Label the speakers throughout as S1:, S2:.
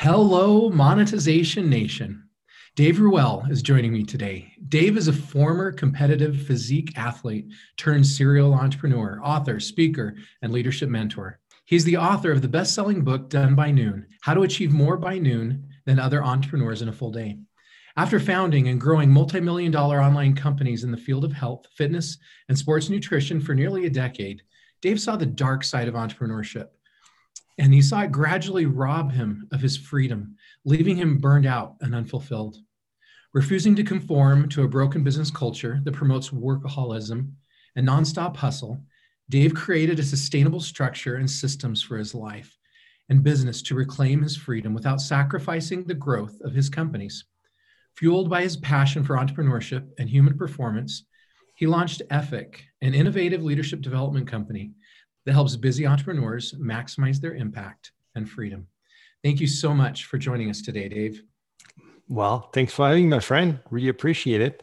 S1: Hello, Monetization Nation. Dave Ruel is joining me today. Dave is a former competitive physique athlete turned serial entrepreneur, author, speaker, and leadership mentor. He's the author of the best selling book, Done by Noon How to Achieve More by Noon Than Other Entrepreneurs in a Full Day. After founding and growing multi million dollar online companies in the field of health, fitness, and sports nutrition for nearly a decade, Dave saw the dark side of entrepreneurship and he saw it gradually rob him of his freedom, leaving him burned out and unfulfilled. Refusing to conform to a broken business culture that promotes workaholism and nonstop hustle, Dave created a sustainable structure and systems for his life and business to reclaim his freedom without sacrificing the growth of his companies. Fueled by his passion for entrepreneurship and human performance, he launched Effic, an innovative leadership development company that helps busy entrepreneurs maximize their impact and freedom. Thank you so much for joining us today, Dave.
S2: Well, thanks for having me, my friend. Really appreciate it.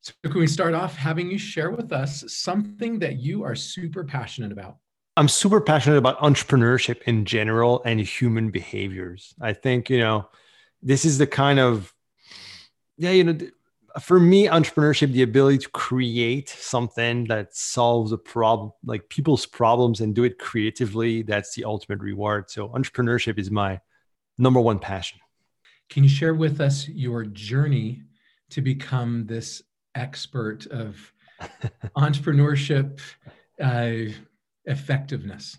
S1: So, can we start off having you share with us something that you are super passionate about?
S2: I'm super passionate about entrepreneurship in general and human behaviors. I think, you know, this is the kind of, yeah, you know, for me entrepreneurship the ability to create something that solves a problem like people's problems and do it creatively that's the ultimate reward. So entrepreneurship is my number one passion.
S1: Can you share with us your journey to become this expert of entrepreneurship uh, effectiveness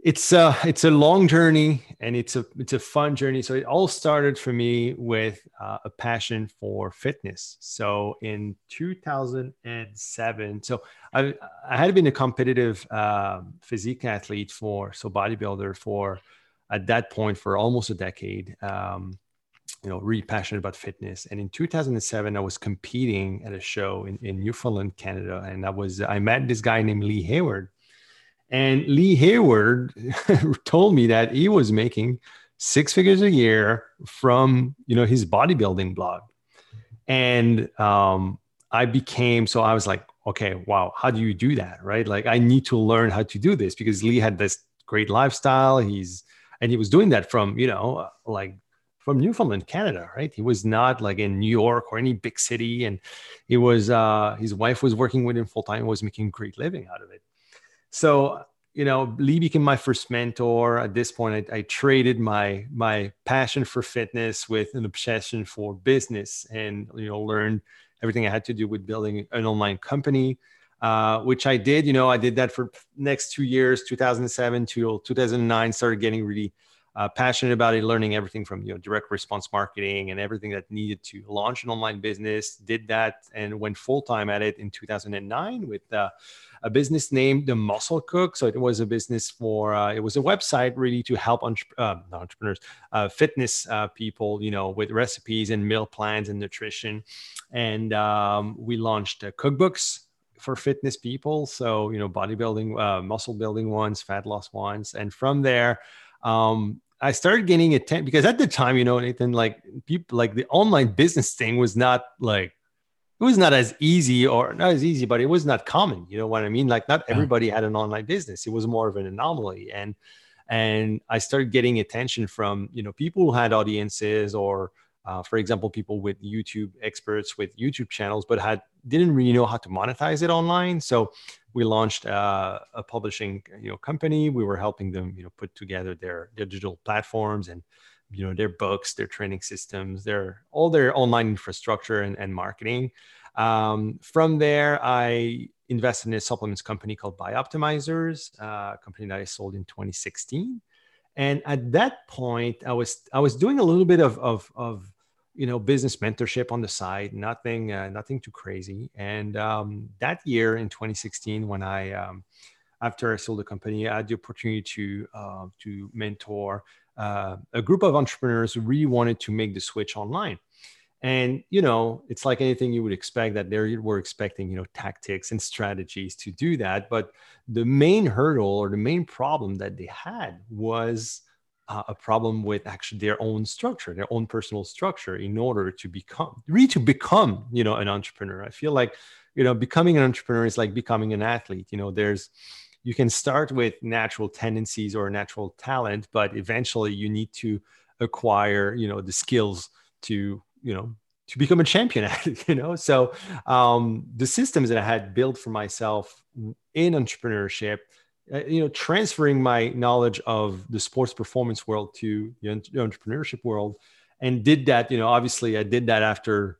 S2: it's a it's a long journey and it's a it's a fun journey. So it all started for me with uh, a passion for fitness. So in 2007 so i, I had been a competitive uh, physique athlete for so bodybuilder for at that point for almost a decade um, you know really passionate about fitness. And in 2007 i was competing at a show in, in newfoundland canada. And i was i met this guy named lee hayward and Lee Hayward told me that he was making six figures a year from you know his bodybuilding blog. And um, I became so I was like, okay, wow, how do you do that? Right? Like I need to learn how to do this because Lee had this great lifestyle. He's and he was doing that from, you know, like from Newfoundland, Canada, right? He was not like in New York or any big city. And he was uh his wife was working with him full time, was making great living out of it. So, you know, Lee became my first mentor. At this point, I, I traded my my passion for fitness with an obsession for business, and you know, learned everything I had to do with building an online company. Uh, which I did. You know, I did that for next two years, 2007 to 2009. Started getting really uh, passionate about it, learning everything from you know direct response marketing and everything that needed to launch an online business. Did that and went full time at it in 2009 with uh, a business named the Muscle Cook. So it was a business for uh, it was a website really to help entre- uh, entrepreneurs, uh, fitness uh, people, you know, with recipes and meal plans and nutrition. And um, we launched cookbooks for fitness people. So you know, bodybuilding, muscle building ones, fat loss ones, and from there. Um, I started getting attention because at the time, you know, Nathan, like people, like the online business thing was not like it was not as easy or not as easy, but it was not common. You know what I mean? Like not everybody had an online business. It was more of an anomaly. And and I started getting attention from you know people who had audiences or uh, for example people with YouTube experts with YouTube channels, but had didn't really know how to monetize it online. So we launched uh, a publishing you know company. We were helping them you know put together their, their digital platforms and you know their books their training systems their all their online infrastructure and, and marketing um, from there i invested in a supplements company called bioptimizers uh, a company that i sold in 2016 and at that point i was i was doing a little bit of of, of you know business mentorship on the side nothing uh, nothing too crazy and um, that year in 2016 when i um, after i sold the company i had the opportunity to uh, to mentor uh, a group of entrepreneurs who really wanted to make the switch online. And you know, it's like anything you would expect that they were expecting, you know, tactics and strategies to do that. But the main hurdle or the main problem that they had was uh, a problem with actually their own structure, their own personal structure, in order to become really to become, you know, an entrepreneur. I feel like, you know, becoming an entrepreneur is like becoming an athlete. You know, there's you can start with natural tendencies or natural talent, but eventually you need to acquire you know the skills to you know to become a champion at it, you know so um, the systems that i had built for myself in entrepreneurship you know transferring my knowledge of the sports performance world to the entrepreneurship world. And did that you know obviously i did that after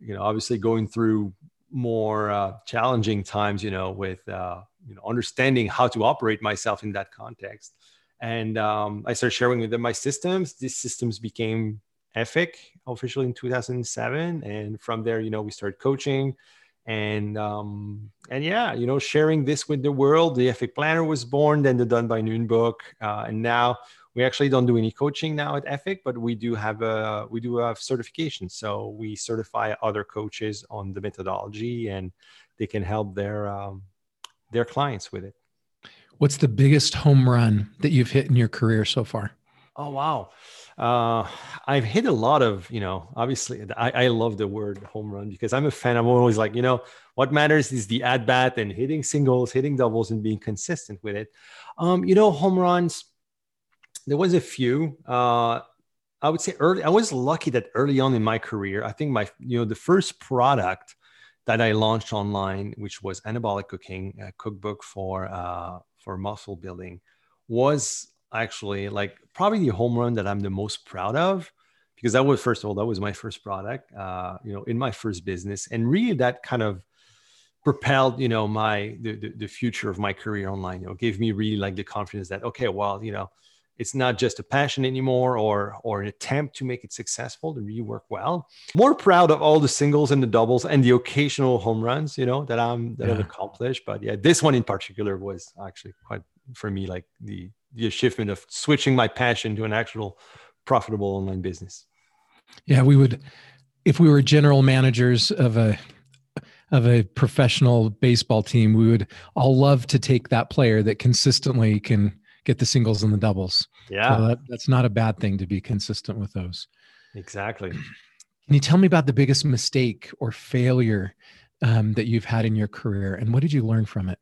S2: you know obviously going through more uh, challenging times you know with uh, you know understanding how to operate myself in that context. And um, i started sharing with them my systems. These systems became Effic officially in 2007 and from there you know we started coaching and um, and yeah you know sharing this with the world the Effic planner was born then the done by noon book uh, and now we actually don't do any coaching now at Effic, but we do have a we do have certification. So we certify other coaches on the methodology, and they can help their um, their clients with it.
S1: What's the biggest home run that you've hit in your career so far?
S2: Oh wow, uh, I've hit a lot of you know. Obviously, I, I love the word home run because I'm a fan. I'm always like you know what matters is the at bat and hitting singles, hitting doubles, and being consistent with it. Um, you know, home runs there was a few. Uh, I would say early. I was lucky that early on in my career, I think my you know the first product that I launched online, which was anabolic cooking, a cookbook for uh, for muscle building, was actually like probably the home run that I'm the most proud of because that was first of all that was my first product, uh, you know, in my first business, and really that kind of propelled you know my the, the, the future of my career online you know gave me really like the confidence that okay well you know it's not just a passion anymore or or an attempt to make it successful to really work well. More proud of all the singles and the doubles and the occasional home runs you know that i'm that yeah. i've accomplished. But yeah this one in particular was actually quite for me like the the achievement of switching my passion to an actual profitable online business
S1: yeah we would if we were general managers of a of a professional baseball team we would all love to take that player that consistently can get the singles and the doubles.
S2: Yeah. So
S1: that, that's not a bad thing to be consistent with those.
S2: Exactly.
S1: Can you tell me about the biggest mistake or failure um, that you've had in your career and what did you learn from it?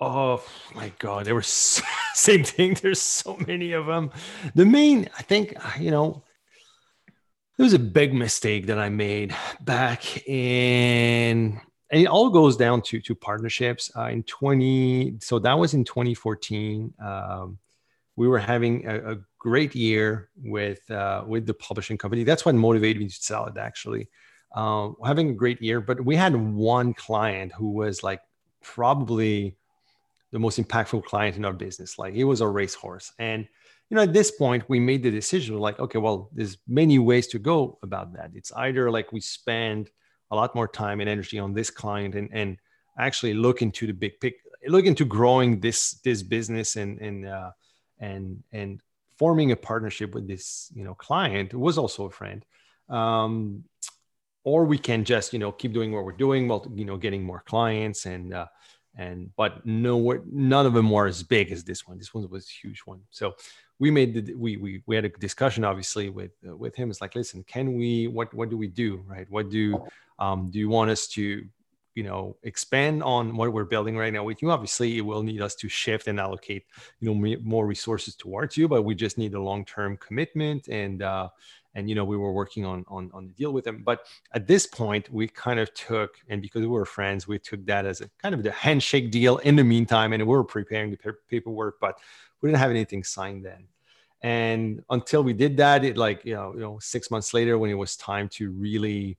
S2: Oh my God, there were so, same thing. There's so many of them. The main, I think, you know, it was a big mistake that I made back in and it all goes down to to partnerships uh, in 20 so that was in 2014 um, we were having a, a great year with uh, with the publishing company that's what motivated me to sell it actually um, having a great year but we had one client who was like probably the most impactful client in our business. Like he was a racehorse. And you know at this point we made the decision like okay well there's many ways to go about that. It's either like we spend a lot more time and energy on this client and, and actually look into the big pic look into growing this this business and and uh, and and forming a partnership with this you know client who was also a friend. Um, or we can just you know keep doing what we're doing while you know getting more clients and uh, and but no none of them were as big as this one. This one was a huge one. So we made the we we, we had a discussion obviously with uh, with him. It's like listen can we what what do we do right? What do um, do you want us to you know expand on what we're building right now with you? Obviously it will need us to shift and allocate you know more resources towards you but we just need a long-term commitment and uh and you know we were working on on on the deal with them. But at this point we kind of took and because we were friends we took that as a kind of the handshake deal in the meantime and we were preparing the paperwork but we didn't have anything signed then. And until we did that it like you know you know six months later when it was time to really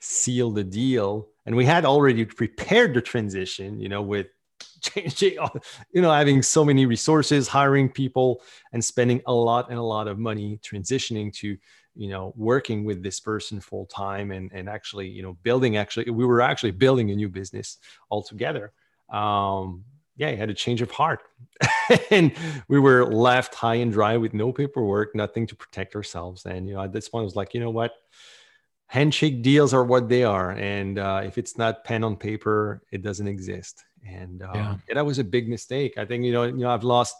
S2: seal the deal and we had already prepared the transition you know with changing you know having so many resources hiring people and spending a lot and a lot of money transitioning to you know working with this person full time and and actually you know building actually we were actually building a new business altogether. Um yeah he had a change of heart. And we were left high and dry with no paperwork nothing to protect ourselves. And you know at this point i was like you know what? Handshake deals are what they are. And uh, if it's not pen on paper it doesn't exist. And uh, yeah. yeah. that was a big mistake. I think you know you know i've lost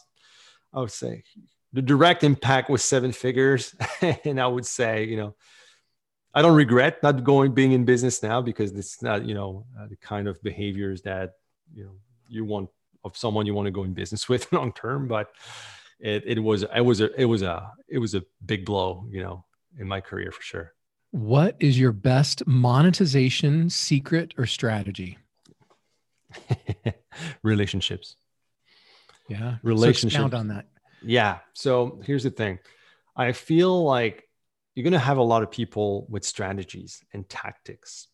S2: i would say the direct impact was seven figures and i would say you know i don't regret not going being in business now because it's not you know uh, the kind of behaviors that you know you want of someone you want to go in business with long term but it, it was it was a it was a it was a big blow you know in my career for sure.
S1: What is your best monetization secret or strategy?
S2: Relationships.
S1: Yeah
S2: relationships.
S1: so on that
S2: yeah. So here's the thing. I feel like you're going to have a lot of people with strategies and tactics.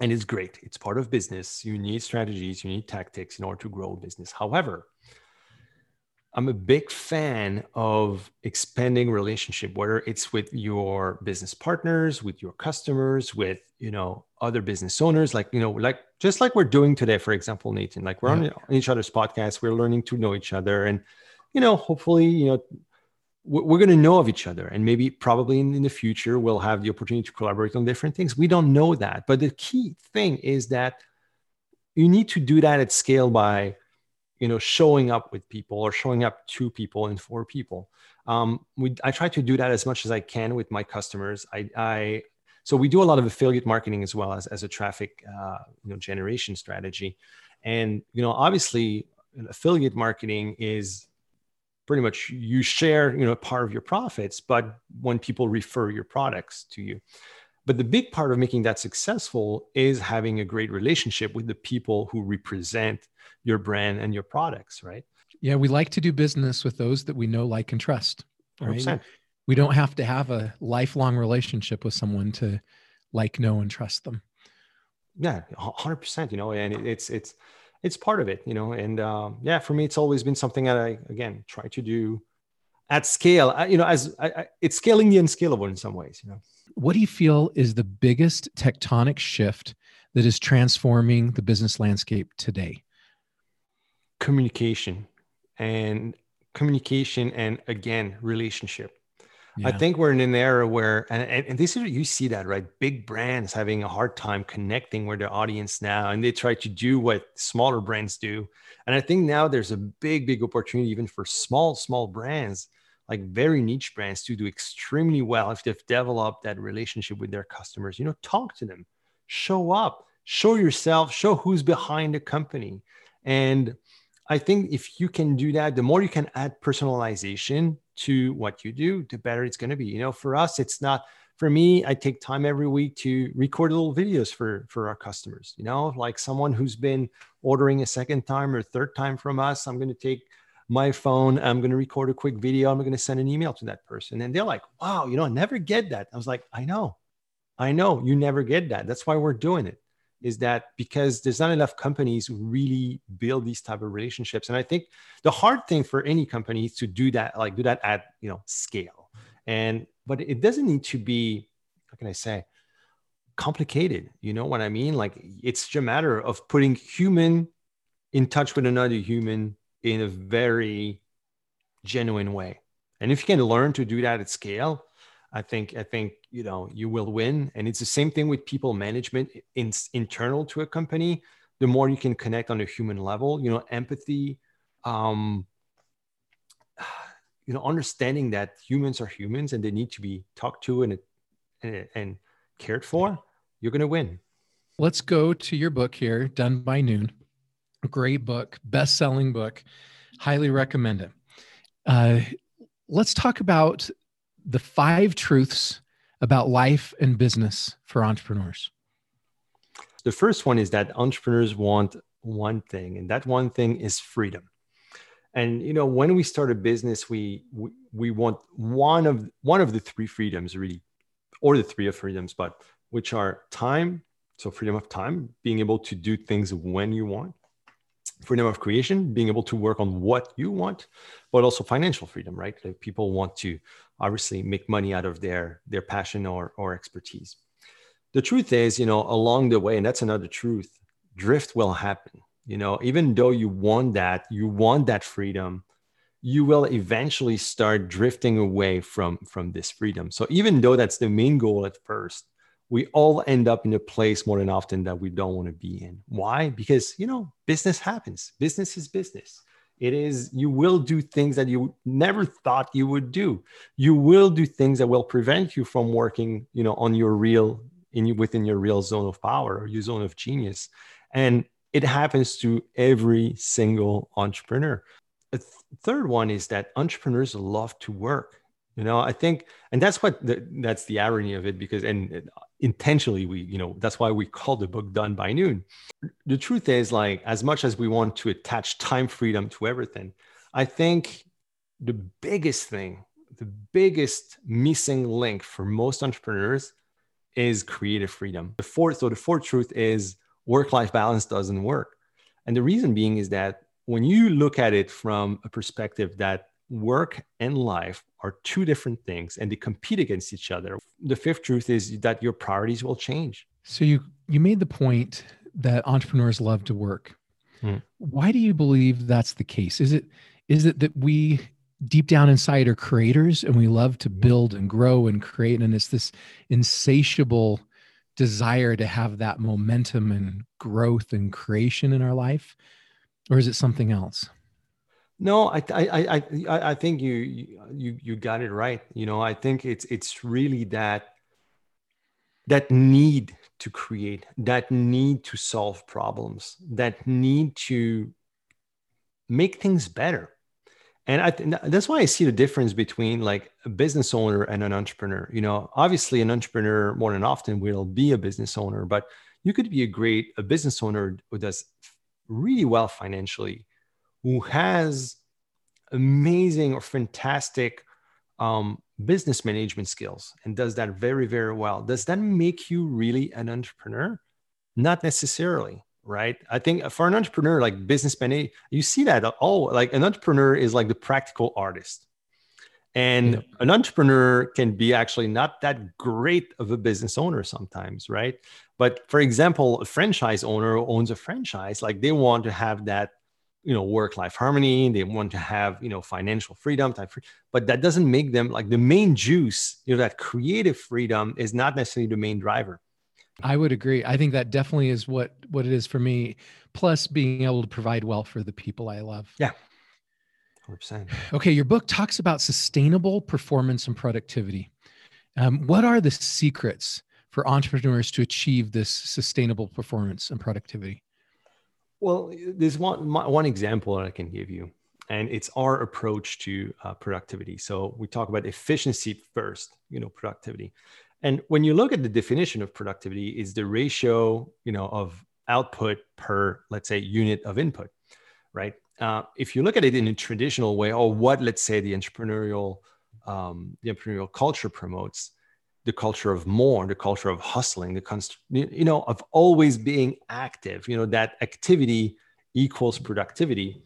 S2: And it's great. It's part of business. You need strategies. You need tactics in order to grow a business. However I'm a big fan of expanding relationship, whether it's with your business partners, with your customers, with you know other business owners, like you know, like just like we're doing today, for example, Nathan. Like we're yeah. on each other's podcast, we're learning to know each other, and you know, hopefully, you know, we're going to know of each other, and maybe probably in, in the future we'll have the opportunity to collaborate on different things. We don't know that, but the key thing is that you need to do that at scale by you know showing up with people or showing up to people and for people. Um, we i try to do that as much as i can with my customers. I, I so we do a lot of affiliate marketing as well as, as a traffic uh, you know generation strategy. And you know obviously affiliate marketing is pretty much you share you know part of your profits but when people refer your products to you but the big part of making that successful is having a great relationship with the people who represent your brand and your products, right?
S1: Yeah, we like to do business with those that we know, like, and trust. Right? 100%. We don't have to have a lifelong relationship with someone to like, know, and trust them.
S2: Yeah, hundred percent. You know, and it's it's it's part of it. You know, and um, yeah, for me, it's always been something that I again try to do at scale. You know, as I, I, it's scaling the unscalable in some ways. You know,
S1: what do you feel is the biggest tectonic shift that is transforming the business landscape today?
S2: communication and communication and again relationship yeah. i think we're in an era where and, and this is you see that right? Big brands having a hard time connecting with their audience now and they try to do what smaller brands do. And i think now there's a big big opportunity even for small small brands like very niche brands to do extremely well if they've developed that relationship with their customers. You know talk to them. Show up. Show yourself. Show who's behind the company. And I think if you can do that, the more you can add personalization to what you do, the better it's going to be. You know, for us, it's not for me. I take time every week to record little videos for for our customers. You know, like someone who's been ordering a second time or third time from us, I'm going to take my phone. I'm going to record a quick video. I'm going to send an email to that person, and they're like, "Wow, you know, I never get that." I was like, "I know, I know, you never get that. That's why we're doing it." Is that because there's not enough companies who really build these type of relationships. And i think the hard thing for any company is to do that like do that at you know scale. And but it doesn't need to be how can i say complicated. You know what i mean? Like it's just a matter of putting human in touch with another human in a very genuine way. And if you can learn to do that at scale I think I think you know you will win, and it's the same thing with people management in, internal to a company. The more you can connect on a human level, you know, empathy, um, you know, understanding that humans are humans and they need to be talked to and and, and cared for, you're going to win.
S1: Let's go to your book here, done by noon. Great book, best-selling book. Highly recommend it. Uh, let's talk about the five truths about life and business for entrepreneurs?
S2: The first one is that entrepreneurs want one thing, and that one thing is freedom. And you know, when we start a business, we we, we want one of one of the three freedoms, really, or the three of freedoms, but which are time, so freedom of time, being able to do things when you want, freedom of creation, being able to work on what you want, but also financial freedom, right? Like people want to obviously make money out of their their passion or or expertise. The truth is, you know, along the way, and that's another truth, drift will happen. You know, even though you want that, you want that freedom, you will eventually start drifting away from from this freedom. So even though that's the main goal at first, we all end up in a place more than often that we don't want to be in. Why? Because, you know, business happens. Business is business. It is, you will do things that you never thought you would do. You will do things that will prevent you from working, you know, on your real, in within your real zone of power or your zone of genius. And it happens to every single entrepreneur. a th- third one is that entrepreneurs love to work you know i think and that's what the, that's the irony of it because and intentionally we you know that's why we call the book done by noon. The truth is like as much as we want to attach time freedom to everything i think the biggest thing the biggest missing link for most entrepreneurs is creative freedom. The fourth so the fourth truth is work life balance doesn't work. And the reason being is that when you look at it from a perspective that work and life are two different things and they compete against each other. The fifth truth is that your priorities will change.
S1: So you you made the point that entrepreneurs love to work. Hmm. Why do you believe that's the case? Is it is it that we deep down inside are creators and we love to build and grow and create and it's this insatiable desire to have that momentum and growth and creation in our life or is it something else?
S2: No, I I I I think you you you got it right. You know, I think it's it's really that that need to create, that need to solve problems, that need to make things better. And I th- that's why I see the difference between like a business owner and an entrepreneur. You know, obviously an entrepreneur more than often will be a business owner, but you could be a great a business owner who does really well financially who has amazing or fantastic um, business management skills and does that very, very well, does that make you really an entrepreneur? Not necessarily, right? I think for an entrepreneur, like business man, you see that all like an entrepreneur is like the practical artist. And yeah. an entrepreneur can be actually not that great of a business owner sometimes, right? But for example, a franchise owner owns a franchise, like they want to have that you know work life harmony they want to have you know financial freedom type but that doesn't make them like the main juice you know that creative freedom is not necessarily the main driver.
S1: I would agree. I think that definitely is what what it is for me plus being able to provide well for the people i love.
S2: Yeah. 100%.
S1: okay your book talks about sustainable performance and productivity. Um, what are the secrets for entrepreneurs to achieve this sustainable performance and productivity
S2: well, there's one one example that I can give you, and it's our approach to uh, productivity. So we talk about efficiency first, you know, productivity. And when you look at the definition of productivity, is the ratio, you know, of output per, let's say, unit of input, right? Uh, if you look at it in a traditional way, or what, let's say, the entrepreneurial um, the entrepreneurial culture promotes, the culture of more, the culture of hustling, the const- you know of always being active. You know that activity equals productivity.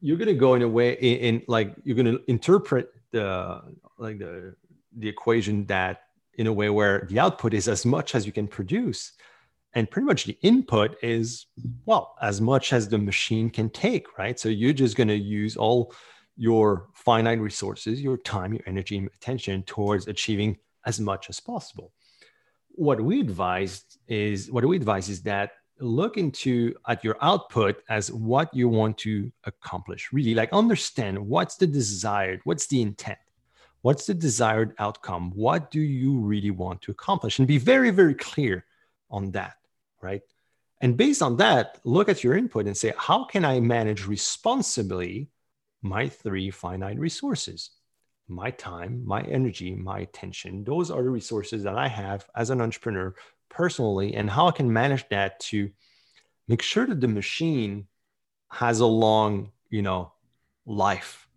S2: You're going to go in a way in, in like you're going to interpret the like the the equation that in a way where the output is as much as you can produce and pretty much the input is well as much as the machine can take right so you're just going to use all your finite resources your time your energy attention towards achieving as much as possible. What we advise is what we advise is that look into at your output as what you want to accomplish. Really, like understand what's the desired, what's the intent, what's the desired outcome, what do you really want to accomplish, and be very, very clear on that, right? And based on that, look at your input and say, how can I manage responsibly my three finite resources? My time, my energy, my attention. Those are the resources that I have as an entrepreneur personally, and how I can manage that to make sure that the machine has a long, you know, life.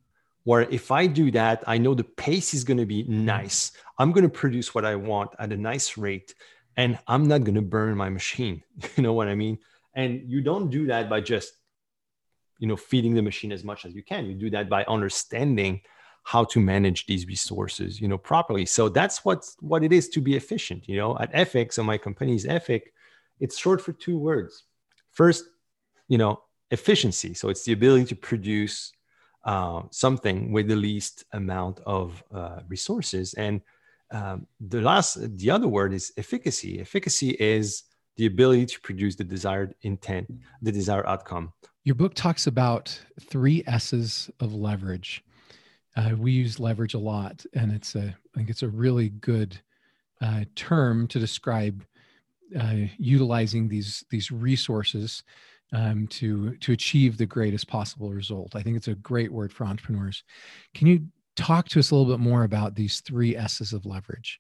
S2: Where if I do that, I know the pace is going to be nice. I'm going to produce what I want at a nice rate, and I'm not going to burn my machine. You know what I mean? And you don't do that by just, you know, feeding the machine as much as you can. You do that by understanding how to manage these resources you know properly. So that's what what it is to be efficient you know. At Effic so my company's Effic it's short for two words. First you know efficiency. So it's the ability to produce uh, something with the least amount of uh, resources. And um, the last the other word is efficacy. Efficacy is the ability to produce the desired intent the desired outcome.
S1: Your book talks about three s's of leverage uh, we use leverage a lot, and it's a I think it's a really good uh, term to describe uh, utilizing these these resources um, to to achieve the greatest possible result. I think it's a great word for entrepreneurs. Can you talk to us a little bit more about these three S's of leverage?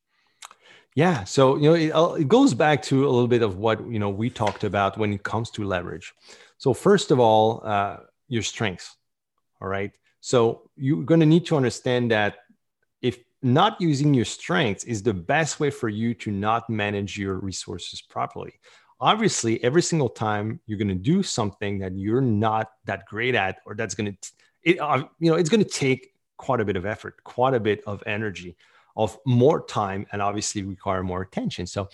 S2: Yeah, so you know it, it goes back to a little bit of what you know we talked about when it comes to leverage. So first of all, uh, your strengths. All right. So you're going to need to understand that if not using your strengths is the best way for you to not manage your resources properly. Obviously every single time you're going to do something that you're not that great at or that's going to it uh, you know it's going to take quite a bit of effort quite a bit of energy of more time and obviously require more attention. So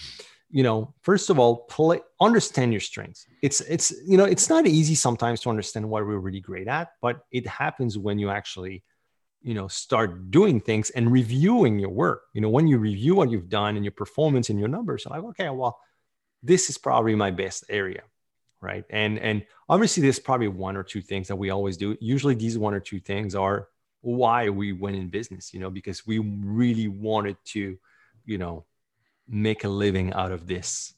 S2: you know first of all play understand your strengths. It's it's you know it's not easy sometimes to understand what we're really great at but it happens when you actually you know start doing things and reviewing your work. You know when you review what you've done and your performance and your numbers like okay well this is probably my best area right? And and obviously there's probably one or two things that we always do. Usually these one or two things are why we went in business you know because we really wanted to you know make a living out of this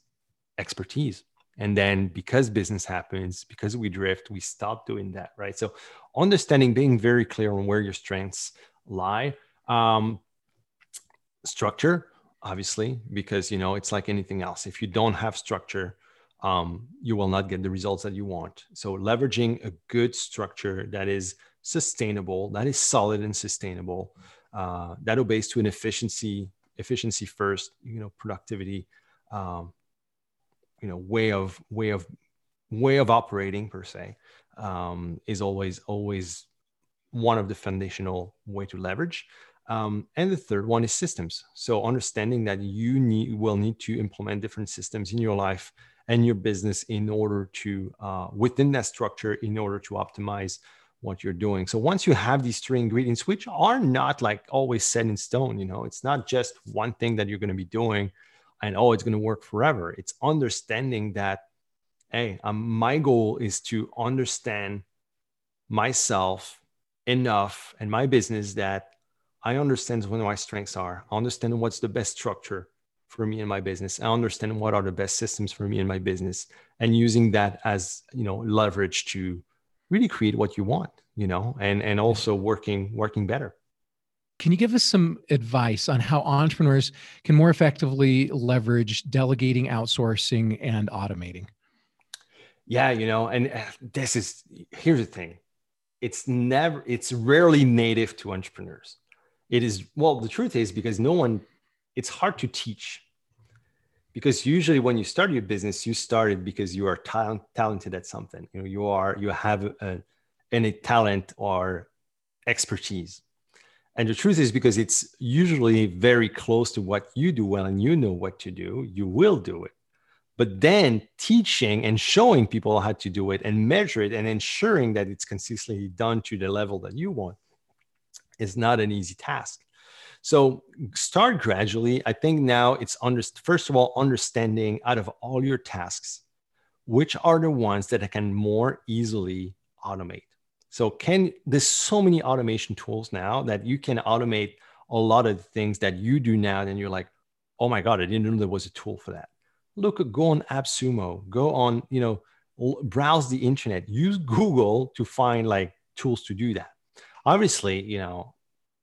S2: expertise and then because business happens because we drift we stop doing that right so understanding being very clear on where your strengths lie um, structure obviously, because you know it's like anything else. If you don't have structure, um, you will not get the results that you want. So leveraging a good structure that is sustainable, that is solid and sustainable, uh, that obeys to an efficiency, efficiency first, you know, productivity, um, you know, way of way of way of operating per se, um, is always always one of the foundational way to leverage. Um, and the third one is systems. So understanding that you need will need to implement different systems in your life and your business in order to uh, within that structure in order to optimize what you're doing. So once you have these three ingredients, which are not like always set in stone, you know, it's not just one thing that you're going to be doing and oh, it's going to work forever. It's understanding that, hey, um, my goal is to understand myself enough and my business that I understand what my strengths are. I understand what's the best structure for me and my business. I understand what are the best systems for me and my business, and using that as you know leverage to really create what you want. You know, and and also working working better.
S1: Can you give us some advice on how entrepreneurs can more effectively leverage delegating, outsourcing, and automating?
S2: Yeah, you know, and uh, this is here's the thing. It's never it's rarely native to entrepreneurs it is well the truth is because no one it's hard to teach because usually when you start your business you started because you are talent, talented at something. You know you are you have a, any talent or expertise. And the truth is because it's usually very close to what you do well and you know what to do you will do it. But then teaching and showing people how to do it and measure it and ensuring that it's consistently done to the level that you want is not an easy task. So start gradually. I think now it's under, first of all, understanding out of all your tasks, which are the ones that I can more easily automate. So can there's so many automation tools now that you can automate a lot of things that you do now. And you're like, oh my God, I didn't know there was a tool for that. Look, go on AppSumo, go on, you know, browse the internet, use Google to find like tools to do that obviously you know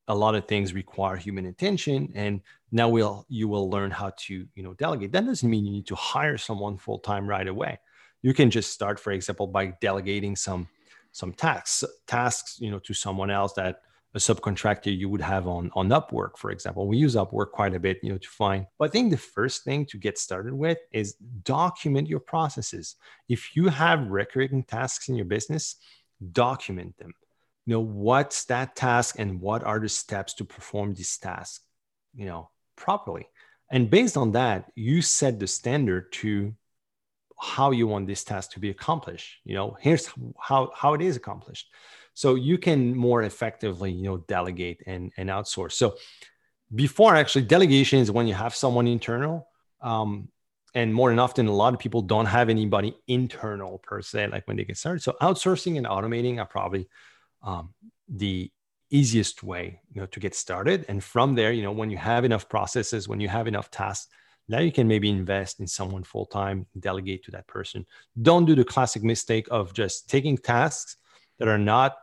S2: a lot of things require human attention and now we'll you will learn how to you know delegate. That doesn't mean you need to hire someone full time right away. You can just start for example by delegating some some tasks tasks you know to someone else that a subcontractor you would have on on upwork for example. We use upwork quite a bit you know to find but i think the first thing to get started with is document your processes. If you have recurring tasks in your business document them you know what's that task and what are the steps to perform this task you know properly? And based on that you set the standard to how you want this task to be accomplished you know? Here's how how it is accomplished. So you can more effectively you know delegate and and outsource. So before actually delegation is when you have someone internal um, and more than often a lot of people don't have anybody internal per se like when they get started. So outsourcing and automating are probably um, the easiest way you know to get started and from there you know when you have enough processes when you have enough tasks Now you can maybe invest in someone full time, delegate to that person. Don't do the classic mistake of just taking tasks that are not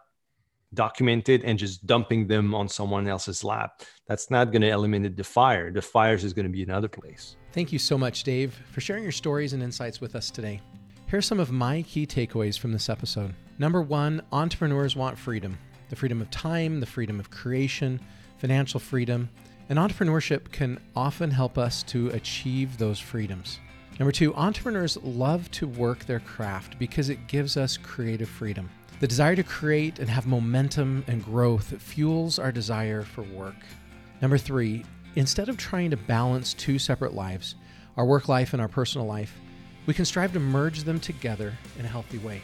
S2: documented and just dumping them on someone else's lap. That's not going to eliminate the fire. The fires is going to be another place.
S1: Thank you so much, Dave, for sharing your stories and insights with us today. Here are some of my key takeaways from this episode. Number one, entrepreneurs want freedom the freedom of time, the freedom of creation, financial freedom, and entrepreneurship can often help us to achieve those freedoms. Number two, entrepreneurs love to work their craft because it gives us creative freedom. The desire to create and have momentum and growth fuels our desire for work. Number three, instead of trying to balance two separate lives, our work life and our personal life, we can strive to merge them together in a healthy way.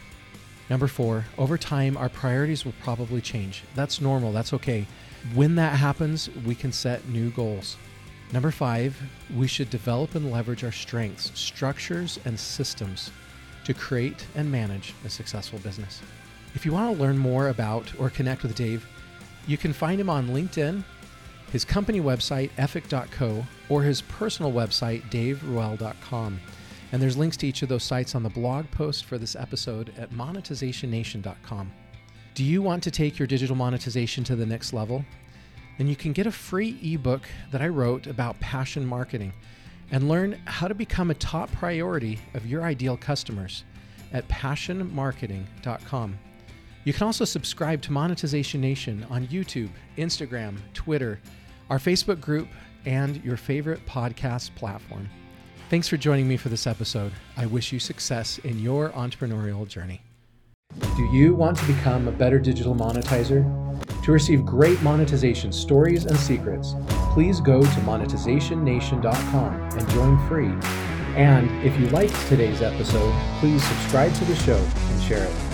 S1: Number four, over time, our priorities will probably change. That's normal, that's okay. When that happens, we can set new goals. Number five, we should develop and leverage our strengths, structures, and systems to create and manage a successful business. If you want to learn more about or connect with Dave, you can find him on LinkedIn, his company website, effic.co, or his personal website, daveruel.com. And there's links to each of those sites on the blog post for this episode at monetizationnation.com. Do you want to take your digital monetization to the next level? Then you can get a free ebook that I wrote about passion marketing and learn how to become a top priority of your ideal customers at passionmarketing.com. You can also subscribe to Monetization Nation on YouTube, Instagram, Twitter, our Facebook group, and your favorite podcast platform. Thanks for joining me for this episode. I wish you success in your entrepreneurial journey. Do you want to become a better digital monetizer? To receive great monetization stories and secrets, please go to monetizationnation.com and join free. And if you liked today's episode, please subscribe to the show and share it.